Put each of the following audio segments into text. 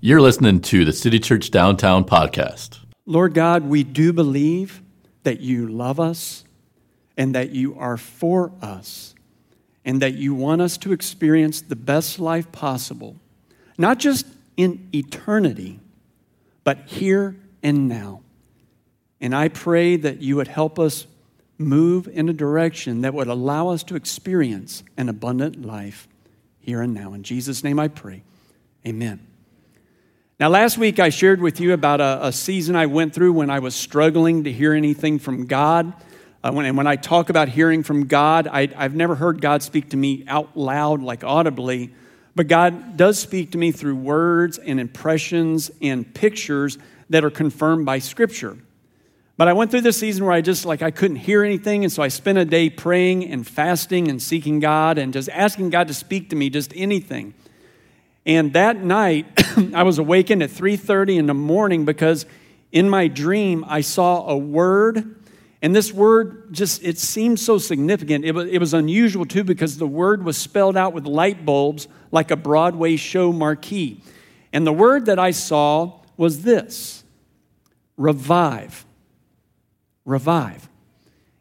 You're listening to the City Church Downtown podcast. Lord God, we do believe that you love us and that you are for us and that you want us to experience the best life possible, not just in eternity, but here and now. And I pray that you would help us move in a direction that would allow us to experience an abundant life here and now. In Jesus' name I pray. Amen. Now, last week I shared with you about a, a season I went through when I was struggling to hear anything from God. Uh, when, and when I talk about hearing from God, I, I've never heard God speak to me out loud, like audibly, but God does speak to me through words and impressions and pictures that are confirmed by Scripture. But I went through this season where I just like I couldn't hear anything, and so I spent a day praying and fasting and seeking God and just asking God to speak to me, just anything. And that night, I was awakened at 3:30 in the morning because in my dream I saw a word and this word just it seemed so significant. It was, it was unusual too because the word was spelled out with light bulbs like a Broadway show marquee. And the word that I saw was this revive. Revive.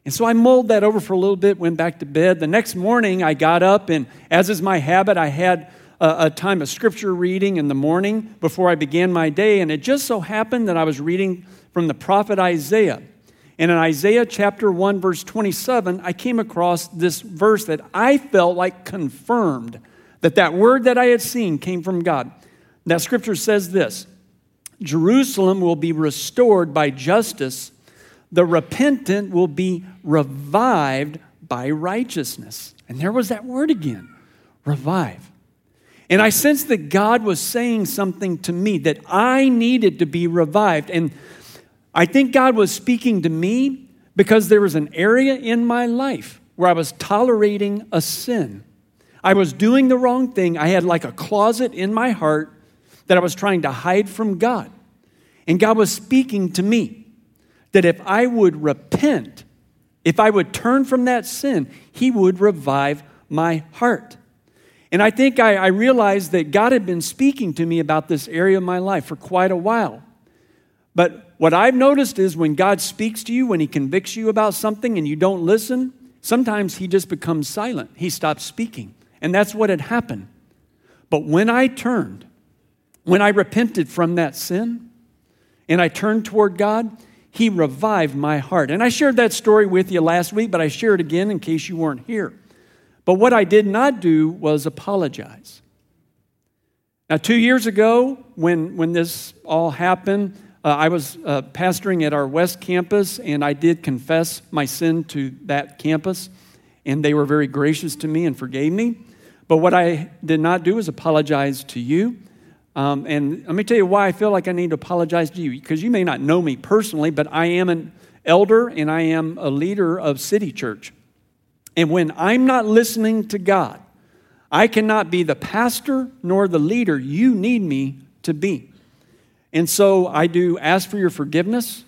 And so I mulled that over for a little bit, went back to bed. The next morning I got up, and as is my habit, I had a, time of scripture reading in the morning before I began my day. And it just so happened that I was reading from the prophet Isaiah. And in Isaiah chapter 1, verse 27, I came across this verse that I felt like confirmed that that word that I had seen came from God. That scripture says this Jerusalem will be restored by justice, the repentant will be revived by righteousness. And there was that word again revive. And I sensed that God was saying something to me that I needed to be revived. And I think God was speaking to me because there was an area in my life where I was tolerating a sin. I was doing the wrong thing. I had like a closet in my heart that I was trying to hide from God. And God was speaking to me that if I would repent, if I would turn from that sin, He would revive my heart. And I think I, I, realized that God had been speaking to me about this area of my life for quite a while. But what I've noticed is when God speaks to you, when He convicts you about something and you don't listen, sometimes He just becomes silent. He stops speaking. And that's what had happened. But when I turned, when I repented from that sin, and I turned toward God, He revived my heart. And I shared that story with you last week, but I share it again in case you weren't here. But what I did not do was apologize. Now, two years ago, when, when this all happened, uh, I was uh, pastoring at our West campus, and I did confess my sin to that campus, and they were very gracious to me and forgave me. But what I did not do is apologize to you. Um, and let me tell you why I feel like I need to apologize to you, because you may not know me personally, but I am an elder and I am a leader of City Church. And when I'm not listening to God, I cannot be the pastor nor the leader you need me to be. And so I do ask for your forgiveness,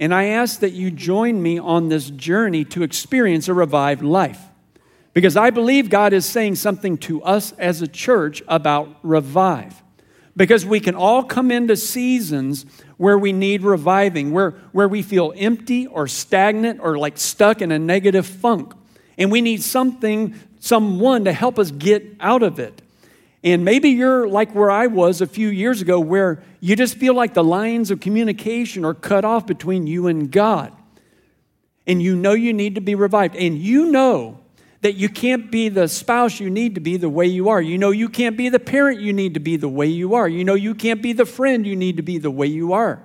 and I ask that you join me on this journey to experience a revived life. Because I believe God is saying something to us as a church about revive. Because we can all come into seasons where we need reviving, where, where we feel empty or stagnant or like stuck in a negative funk and we need something, someone to help us get out of it. And maybe you're like where I was a few years ago, where you just feel like the lines of communication are cut off between you and God. And you know you need to be revived. And you know that you can't be the spouse you need to be the way you are. You know you can't be the parent you need to be the way you are. You know you can't be the friend you need to be the way you are.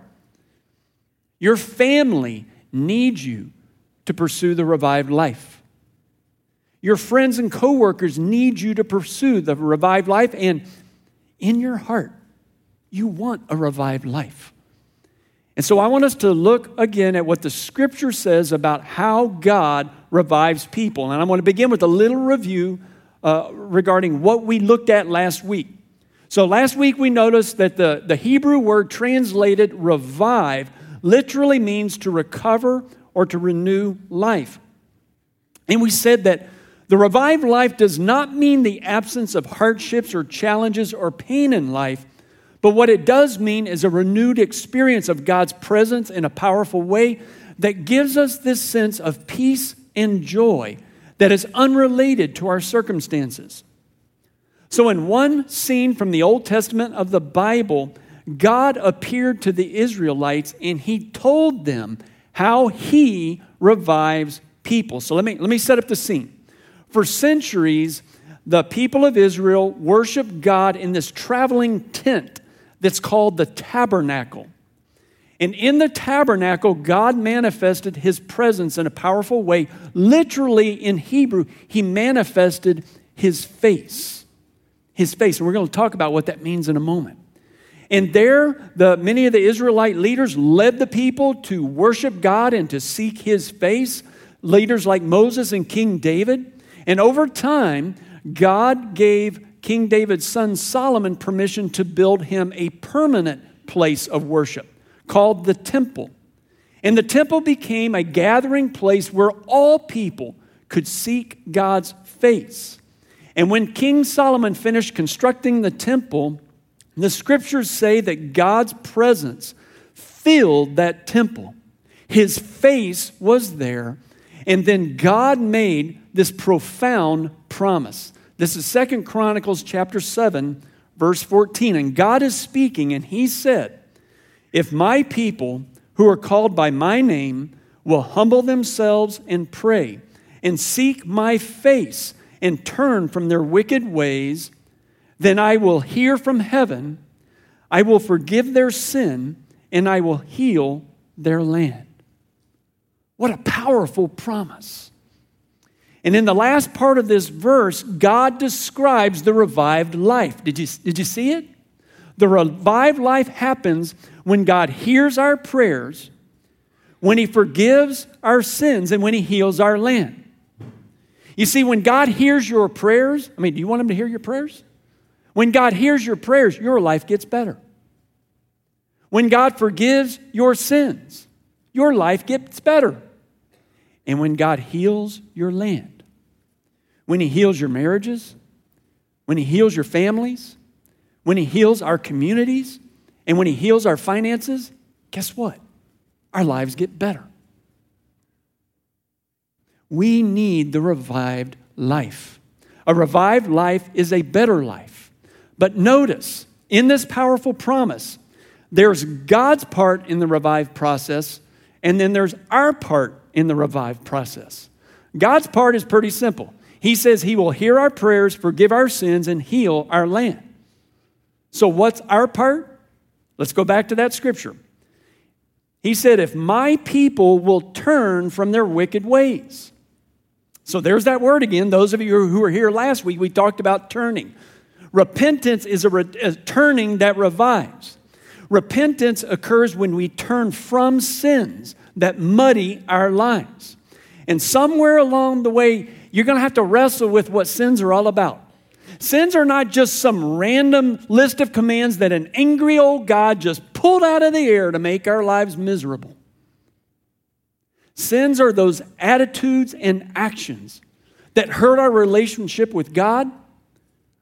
Your family needs you to pursue the revived life. Your friends and coworkers need you to pursue the revived life, and in your heart, you want a revived life. And so I want us to look again at what the scripture says about how God revives people. And I want to begin with a little review uh, regarding what we looked at last week. So last week we noticed that the, the Hebrew word translated revive literally means to recover or to renew life. And we said that the revived life does not mean the absence of hardships or challenges or pain in life, But what it does mean is a renewed experience of God's presence in a powerful way that gives us this sense of peace and joy that is unrelated to our circumstances. So, in one scene from the Old Testament of the Bible, God appeared to the Israelites and he told them how he revives people. So, let me, let me set up the scene. For centuries, the people of Israel worshiped God in this traveling tent that's called the tabernacle. And in the tabernacle, God manifested his presence in a powerful way. Literally, in Hebrew, he manifested his face. His face. And we're going to talk about what that means in a moment. And there, the, many of the Israelite leaders led the people to worship God and to seek his face. Leaders like Moses and King David. And over time, God gave King David's son Solomon permission to build him a permanent place of worship called the temple. And the temple became a gathering place where all people could seek God's face. And when King Solomon finished constructing the temple, the scriptures say that God's presence filled that temple. His face was there. And then God made this profound promise. This is Second Chronicles chapter 7, verse 14. And God is speaking, and he said, If my people who are called by my name will humble themselves and pray and seek my face and turn from their wicked ways, then I will hear from heaven, I will forgive their sin, and I will heal their land. What a powerful promise. And in the last part of this verse, God describes the revived life. Did you, did you see it? The revived life happens when God hears our prayers, when He forgives our sins, and when He heals our land. You see, when God hears your prayers, I mean, do you want Him to hear your prayers? When God hears your prayers, your life gets better. When God forgives your sins, your life gets better and when God heals your land, when He heals your marriages, when He heals your families, when He heals our communities, and when He heals our finances, guess what? Our lives get better. We need the revived life. A revived life is a better life. But notice, in this powerful promise, there's God's part in the revived process, and then there's our part in the revived process. God's part is pretty simple. He says He will hear our prayers, forgive our sins, and heal our land. So, what's our part? Let's go back to that scripture. He said, If my people will turn from their wicked ways. So, there's that word again. Those of you who were here last week, we talked about turning. Repentance is a, re- a turning that revives. Repentance occurs when we turn from sins that muddy our lives. And somewhere along the way, you're going to have to wrestle with what sins are all about. Sins are not just some random list of commands that an angry old God just pulled out of the air to make our lives miserable. Sins are those attitudes and actions that hurt our relationship with God,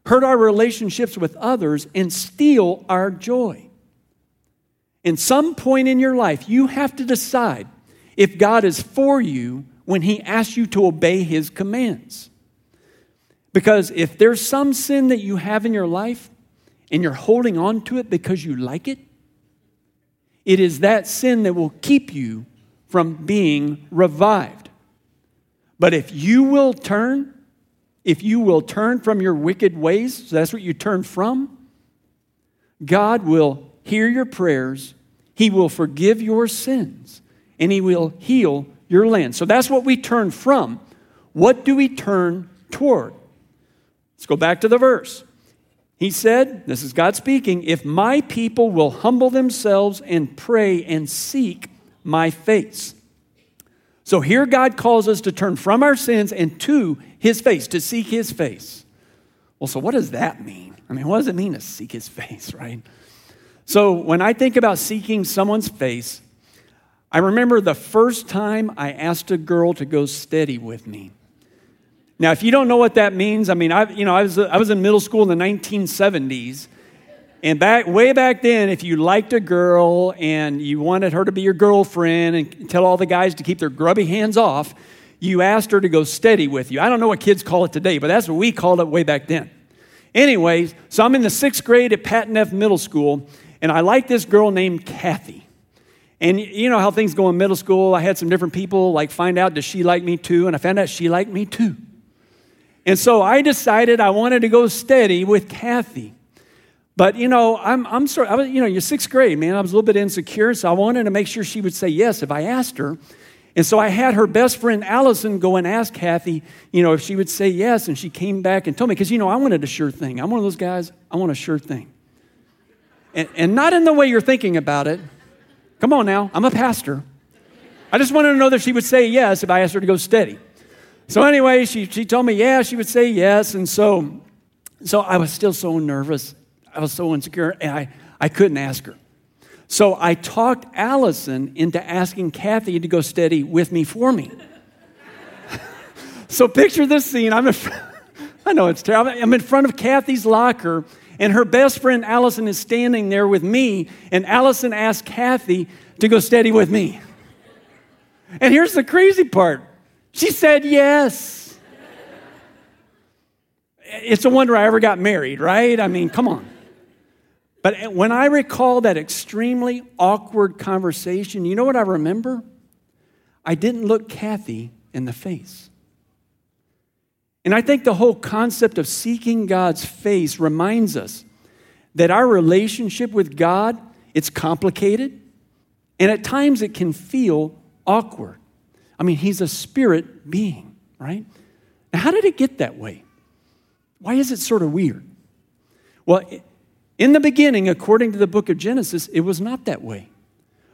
hurt our relationships with others, and steal our joy. In some point in your life, you have to decide if God is for you when He asks you to obey His commands. Because if there's some sin that you have in your life and you're holding on to it because you like it, it is that sin that will keep you from being revived. But if you will turn, if you will turn from your wicked ways, so that's what you turn from, God will hear your prayers he will forgive your sins and He will heal your land. So that's what we turn from. What do we turn toward? Let's go back to the verse. He said, This is God speaking, if my people will humble themselves and pray and seek my face. So here God calls us to turn from our sins and to his face, to seek his face. Well, so what does that mean? I mean, what does it mean to seek his face, right? So when I think about seeking someone's face, I remember the first time I asked a girl to go steady with me. Now, if you don't know what that means, I mean, I, you know, I was, I was in middle school in the 1970s, And back way back then, if you liked a girl and you wanted her to be your girlfriend and tell all the guys to keep their grubby hands off, you asked her to go steady with you. I don't know what kids call it today, but that's what we called it way back then. Anyways, so I'm in the sixth grade at Pat Neff Middle School, and I like this girl named Kathy. And you know how things go in middle school. I had some different people like find out, does she like me too? And I found out she liked me too. And so I decided I wanted to go steady with Kathy. But you know, I'm, I'm sort of, you know, you're sixth grade, man. I was a little bit insecure, so I wanted to make sure she would say yes if I asked her. And so I had her best friend Allison go and ask Kathy, you know, if she would say yes. And she came back and told me, because, you know, I wanted a sure thing. I'm one of those guys, I want a sure thing. And, and not in the way you're thinking about it. Come on now, I'm a pastor. I just wanted to know that she would say yes if I asked her to go steady. So anyway, she, she told me, yeah, she would say yes. And so, so I was still so nervous. I was so insecure, and I, I couldn't ask her. So I talked Allison into asking Kathy to go steady with me for me. so picture this scene. I'm in, I know it's terrible. I'm in front of Kathy's locker, and her best friend Allison is standing there with me, and Allison asked Kathy to go steady with me. And here's the crazy part she said yes. It's a wonder I ever got married, right? I mean, come on. But when I recall that extremely awkward conversation, you know what I remember? I didn't look Kathy in the face. And I think the whole concept of seeking God's face reminds us that our relationship with God, it's complicated, and at times it can feel awkward. I mean, he's a spirit being, right? Now, how did it get that way? Why is it sort of weird? Well, in the beginning, according to the book of Genesis, it was not that way.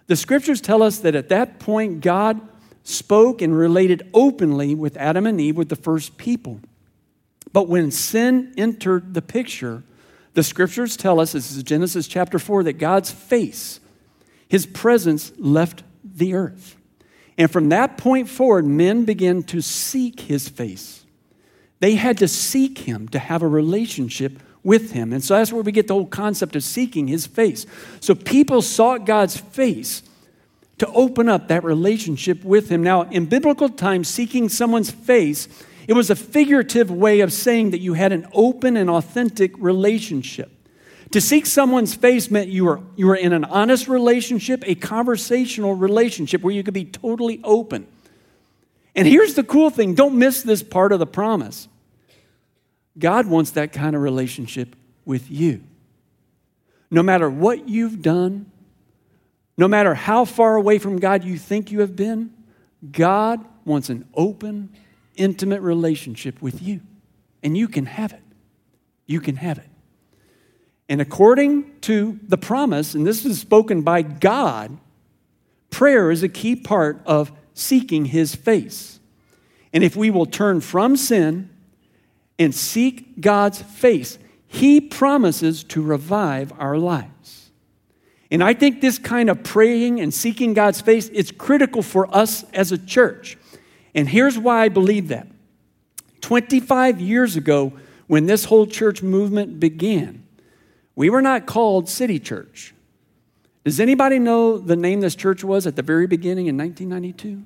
The scriptures tell us that at that point, God spoke and related openly with Adam and Eve, with the first people. But when sin entered the picture, the scriptures tell us, this is Genesis chapter 4, that God's face, his presence, left the earth. And from that point forward, men began to seek his face. They had to seek him to have a relationship with him. And so that's where we get the whole concept of seeking his face. So people sought God's face to open up that relationship with him. Now, in biblical times, seeking someone's face, it was a figurative way of saying that you had an open and authentic relationship. To seek someone's face meant you were, you were in an honest relationship, a conversational relationship where you could be totally open. And here's the cool thing don't miss this part of the promise. God wants that kind of relationship with you. No matter what you've done, no matter how far away from God you think you have been, God wants an open, intimate relationship with you. And you can have it. You can have it. And according to the promise, and this is spoken by God, prayer is a key part of seeking His face. And if we will turn from sin and seek God's face, He promises to revive our lives. And I think this kind of praying and seeking God's face is critical for us as a church. And here's why I believe that. 25 years ago, when this whole church movement began, we were not called City Church. Does anybody know the name this church was at the very beginning in 1992?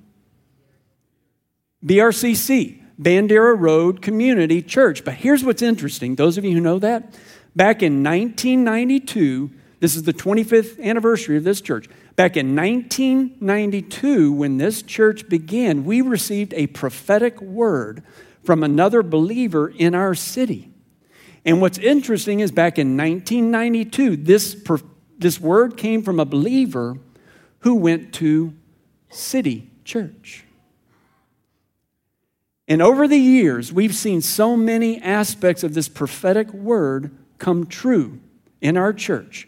BRCC, Bandera Road Community Church. But here's what's interesting those of you who know that, back in 1992, this is the 25th anniversary of this church. Back in 1992, when this church began, we received a prophetic word from another believer in our city. And what's interesting is back in 1992, this, this word came from a believer who went to City Church. And over the years, we've seen so many aspects of this prophetic word come true in our church.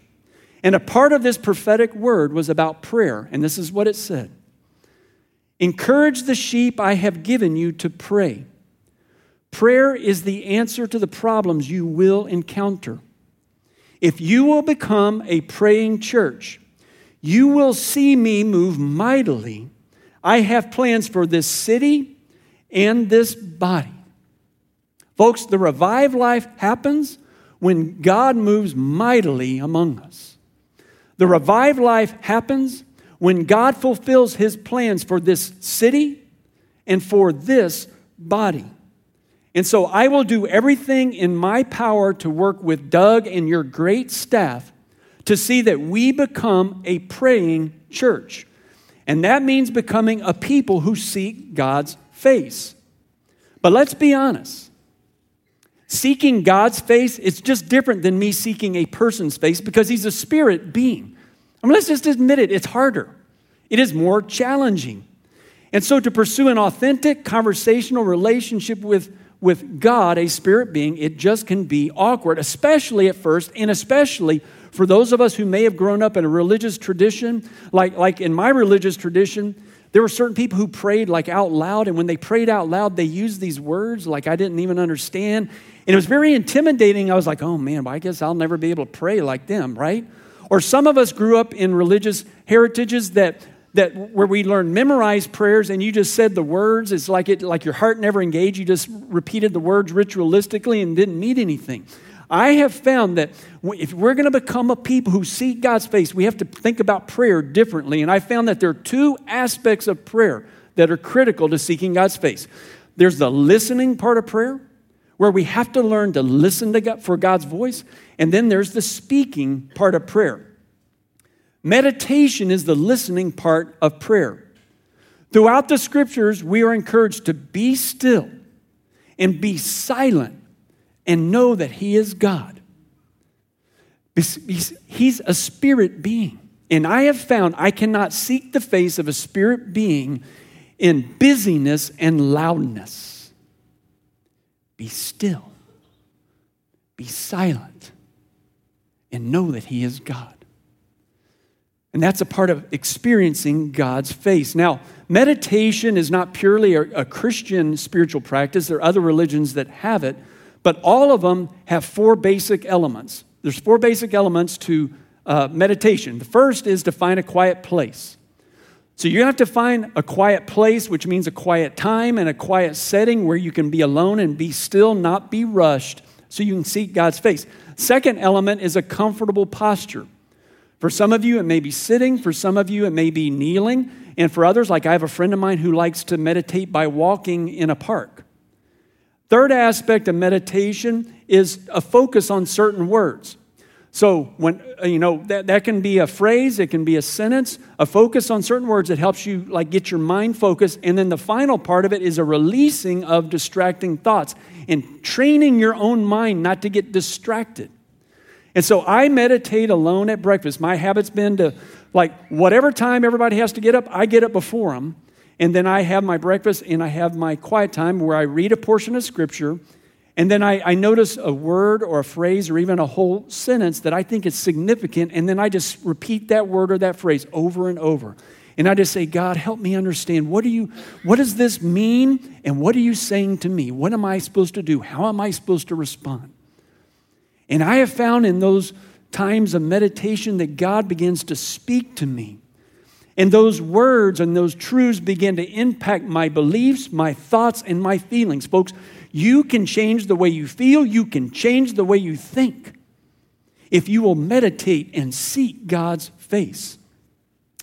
And a part of this prophetic word was about prayer, and this is what it said Encourage the sheep I have given you to pray. Prayer is the answer to the problems you will encounter. If you will become a praying church, you will see me move mightily. I have plans for this city and this body. Folks, the revived life happens when God moves mightily among us. The revived life happens when God fulfills his plans for this city and for this body. And so I will do everything in my power to work with Doug and your great staff to see that we become a praying church. And that means becoming a people who seek God's face. But let's be honest. Seeking God's face, it's just different than me seeking a person's face because he's a spirit being. I mean, let's just admit it, it's harder. It is more challenging. And so to pursue an authentic conversational relationship with, with God, a spirit being, it just can be awkward, especially at first, and especially for those of us who may have grown up in a religious tradition, like, like in my religious tradition, there were certain people who prayed like out loud, and when they prayed out loud, they used these words like I didn't even understand. And it was very intimidating. I was like, oh man, well, I guess I'll never be able to pray like them, right? Or some of us grew up in religious heritages that that where we learned memorized prayers and you just said the words it's like it like your heart never engaged you just repeated the words ritualistically and didn't mean anything I have found that if we're going to become a people who seek God's face, we have to think about prayer differently. And I found that there are two aspects of prayer that are critical to seeking God's face. There's the listening part of prayer, where we have to learn to listen to God, for God's voice, and then there's the speaking part of prayer. Meditation is the listening part of prayer. Throughout the scriptures, we are encouraged to be still and be silent and know that He is God. He's a spirit being. And I have found I cannot seek the face of a spirit being in busyness and loudness. Be still, be silent, and know that He is God. And that's a part of experiencing God's face. Now, meditation is not purely a, a Christian spiritual practice, there are other religions that have it. But all of them have four basic elements. There's four basic elements to uh, meditation. The first is to find a quiet place. So you have to find a quiet place, which means a quiet time and a quiet setting where you can be alone and be still, not be rushed, so you can seek God's face. Second element is a comfortable posture. For some of you, it may be sitting. For some of you, it may be kneeling. And for others, like I have a friend of mine who likes to meditate by walking in a park. Third aspect of meditation is a focus on certain words. So when uh, you know that, that can be a phrase, it can be a sentence, a focus on certain words that helps you like get your mind focused. And then the final part of it is a releasing of distracting thoughts and training your own mind not to get distracted. And so I meditate alone at breakfast. My habit's been to like whatever time everybody has to get up, I get up before them. And then I have my breakfast and I have my quiet time where I read a portion of scripture. And then I, I, notice a word or a phrase or even a whole sentence that I think is significant. And then I just repeat that word or that phrase over and over. And I just say, God, help me understand what do you what does this mean? And what are you saying to me? What am I supposed to do? How am I supposed to respond? And I have found in those times of meditation that God begins to speak to me. And those words and those truths begin to impact my beliefs, my thoughts, and my feelings. Folks, you can change the way you feel, you can change the way you think if you will meditate and seek God's face.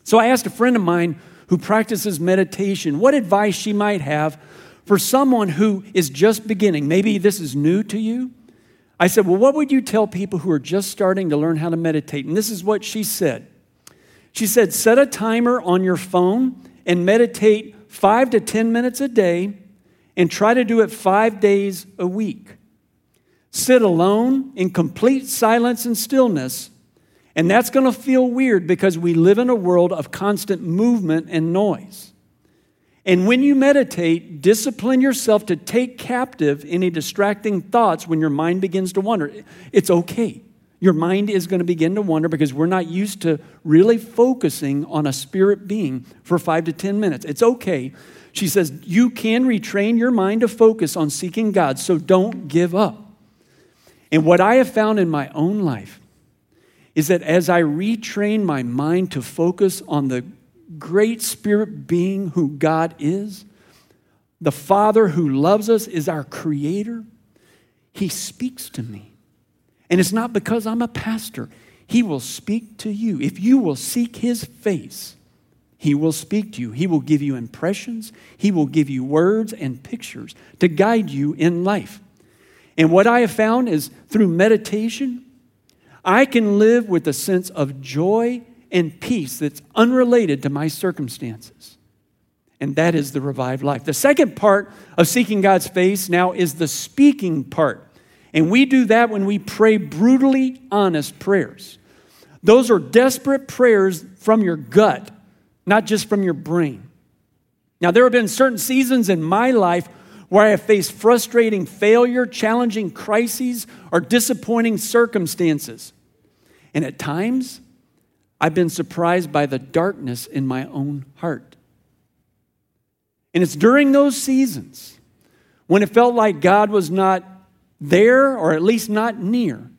So I asked a friend of mine who practices meditation what advice she might have for someone who is just beginning. Maybe this is new to you. I said, Well, what would you tell people who are just starting to learn how to meditate? And this is what she said. She said, set a timer on your phone and meditate five to 10 minutes a day and try to do it five days a week. Sit alone in complete silence and stillness. And that's going to feel weird because we live in a world of constant movement and noise. And when you meditate, discipline yourself to take captive any distracting thoughts when your mind begins to wander. It's okay. Your mind is going to begin to wander because we're not used to really focusing on a spirit being for five to 10 minutes. It's okay. She says, You can retrain your mind to focus on seeking God, so don't give up. And what I have found in my own life is that as I retrain my mind to focus on the great spirit being who God is, the Father who loves us is our creator, He speaks to me. And it's not because I'm a pastor. He will speak to you. If you will seek His face, He will speak to you. He will give you impressions, He will give you words and pictures to guide you in life. And what I have found is through meditation, I can live with a sense of joy and peace that's unrelated to my circumstances. And that is the revived life. The second part of seeking God's face now is the speaking part. And we do that when we pray brutally honest prayers. Those are desperate prayers from your gut, not just from your brain. Now, there have been certain seasons in my life where I have faced frustrating failure, challenging crises, or disappointing circumstances. And at times, I've been surprised by the darkness in my own heart. And it's during those seasons when it felt like God was not there, or at least not near,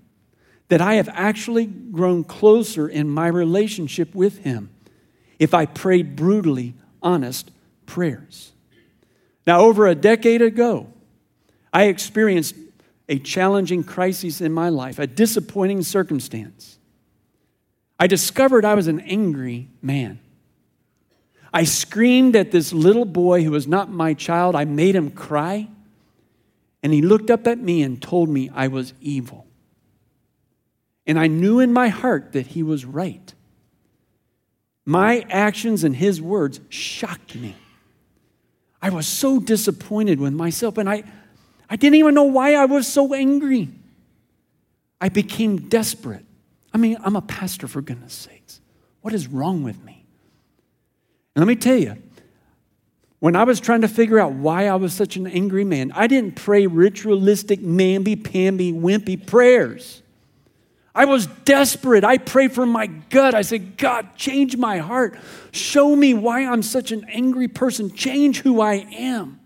that I have actually grown closer in my relationship with Him if I prayed brutally honest prayers. Now, over a decade ago, I experienced a challenging crisis in my life, a disappointing circumstance. I discovered I was an angry man. I screamed at this little boy who was not my child. I made him cry. And he looked up at me and told me I was evil. And I knew in my heart that he was right. My actions and his words shocked me. I was so disappointed with myself, and I, I didn't even know why I was so angry. I became desperate. I mean, I'm a pastor, for goodness sakes. What is wrong with me? And let me tell you, when I was trying to figure out why I was such an angry man, I didn't pray ritualistic, mamby pamby, wimpy prayers. I was desperate. I prayed from my gut. I said, God, change my heart. Show me why I'm such an angry person. Change who I am.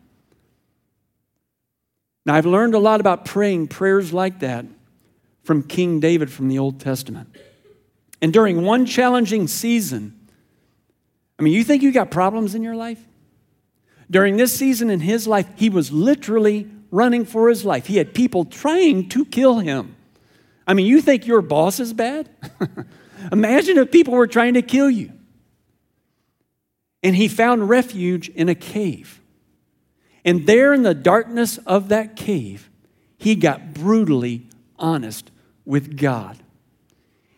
Now, I've learned a lot about praying prayers like that from King David from the Old Testament. And during one challenging season, I mean, you think you got problems in your life? During this season in his life, he was literally running for his life. He had people trying to kill him. I mean, you think your boss is bad? Imagine if people were trying to kill you. And he found refuge in a cave. And there in the darkness of that cave, he got brutally honest with God.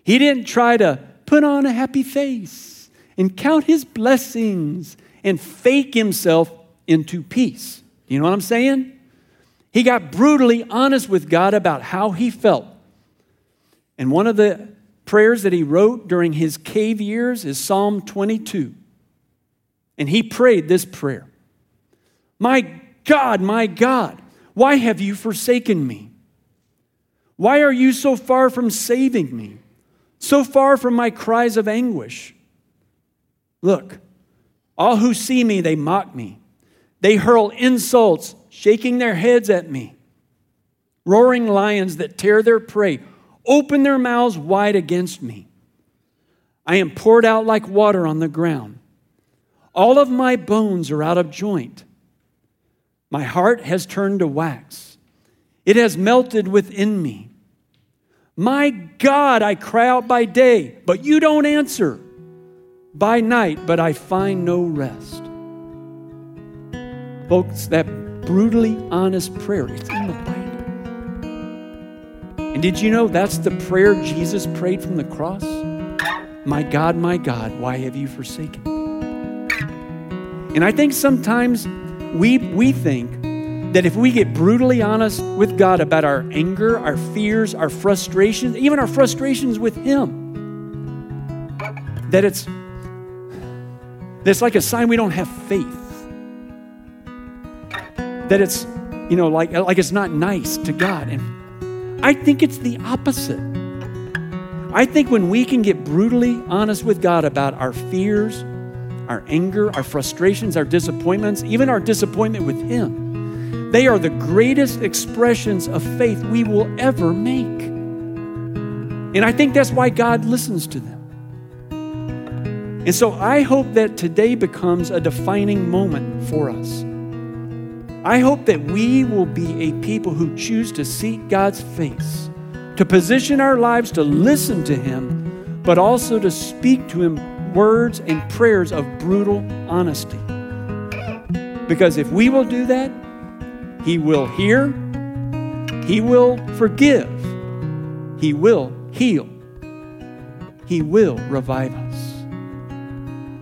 He didn't try to put on a happy face and count his blessings and fake himself into peace. You know what I'm saying? He got brutally honest with God about how he felt. And one of the prayers that he wrote during his cave years is Psalm 22. And he prayed this prayer My God, my God, why have you forsaken me? Why are you so far from saving me? So far from my cries of anguish? Look, all who see me, they mock me. They hurl insults, shaking their heads at me. Roaring lions that tear their prey open their mouths wide against me. I am poured out like water on the ground. All of my bones are out of joint. My heart has turned to wax. It has melted within me. My God, I cry out by day, but you don't answer. By night, but I find no rest. Folks, that brutally honest prayer, it's in the Bible. And did you know that's the prayer Jesus prayed from the cross? My God, my God, why have you forsaken me? And I think sometimes we, we think that if we get brutally honest with God about our anger, our fears, our frustrations, even our frustrations with Him, that it's that's like a sign we don't have faith. That it's, you know, like, like it's not nice to God. And I think it's the opposite. I think when we can get brutally honest with God about our fears, our anger, our frustrations, our disappointments, even our disappointment with Him, they are the greatest expressions of faith we will ever make. And I think that's why God listens to them. And so I hope that today becomes a defining moment for us. I hope that we will be a people who choose to seek God's face, to position our lives to listen to Him, but also to speak to Him words and prayers of brutal honesty. Because if we will do that, He will hear, He will forgive, He will heal, He will revive us.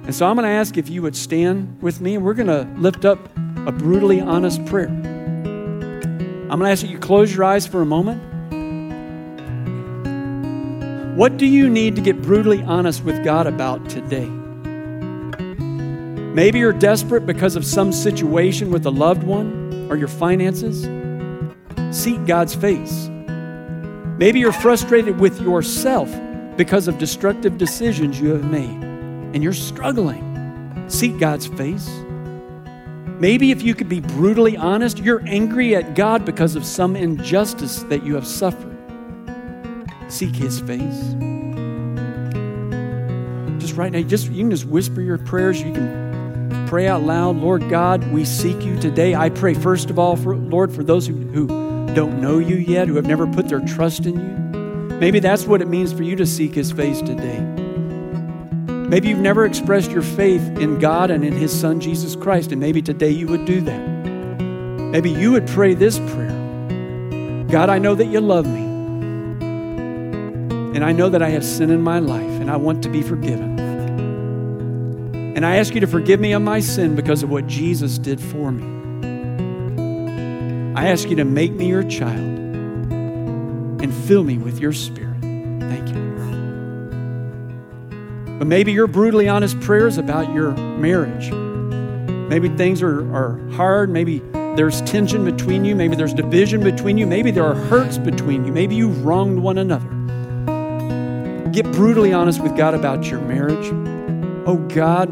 And so I'm going to ask if you would stand with me, and we're going to lift up a brutally honest prayer. I'm going to ask that you close your eyes for a moment. What do you need to get brutally honest with God about today? Maybe you're desperate because of some situation with a loved one or your finances. Seek God's face. Maybe you're frustrated with yourself because of destructive decisions you have made and you're struggling. Seek God's face. Maybe if you could be brutally honest, you're angry at God because of some injustice that you have suffered. Seek His face. Just right now, just you can just whisper your prayers. You can pray out loud. Lord God, we seek you today. I pray first of all, for Lord, for those who, who don't know you yet, who have never put their trust in you. Maybe that's what it means for you to seek His face today. Maybe you've never expressed your faith in God and in His Son, Jesus Christ, and maybe today you would do that. Maybe you would pray this prayer God, I know that you love me. And I know that I have sin in my life, and I want to be forgiven. And I ask you to forgive me of my sin because of what Jesus did for me. I ask you to make me your child and fill me with your spirit. But maybe your brutally honest prayers about your marriage. Maybe things are, are hard. Maybe there's tension between you. Maybe there's division between you. Maybe there are hurts between you. Maybe you've wronged one another. Get brutally honest with God about your marriage. Oh God,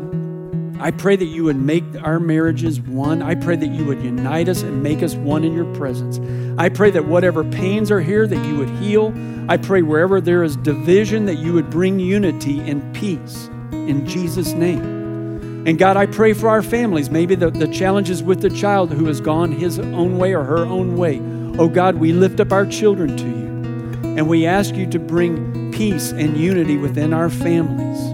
I pray that you would make our marriages one. I pray that you would unite us and make us one in your presence. I pray that whatever pains are here, that you would heal. I pray wherever there is division that you would bring unity and peace in Jesus' name. And God, I pray for our families, maybe the, the challenges with the child who has gone his own way or her own way. Oh God, we lift up our children to you and we ask you to bring peace and unity within our families.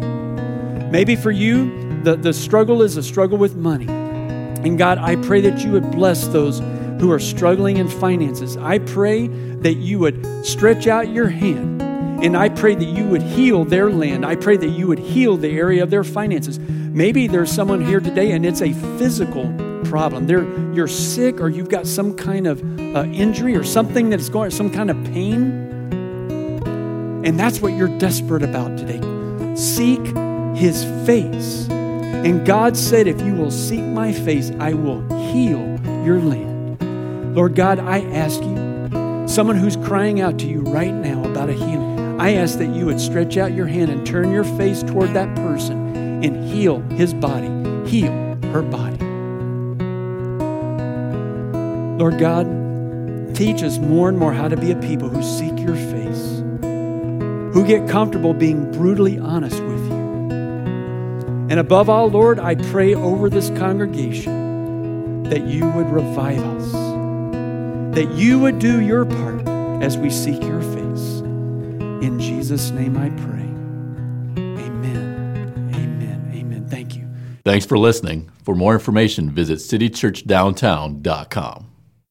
Maybe for you, the, the struggle is a struggle with money. And God, I pray that you would bless those who are struggling in finances. I pray that you would stretch out your hand and I pray that you would heal their land. I pray that you would heal the area of their finances. Maybe there's someone here today and it's a physical problem. They're, you're sick or you've got some kind of uh, injury or something that's going, some kind of pain. And that's what you're desperate about today. Seek his face. And God said, if you will seek my face, I will heal your land. Lord God, I ask you, someone who's crying out to you right now about a healing, I ask that you would stretch out your hand and turn your face toward that person and heal his body, heal her body. Lord God, teach us more and more how to be a people who seek your face, who get comfortable being brutally honest with you. And above all, Lord, I pray over this congregation that you would revive us that you would do your part as we seek your face. In Jesus' name I pray. Amen. Amen. Amen. Thank you. Thanks for listening. For more information, visit citychurchdowntown.com.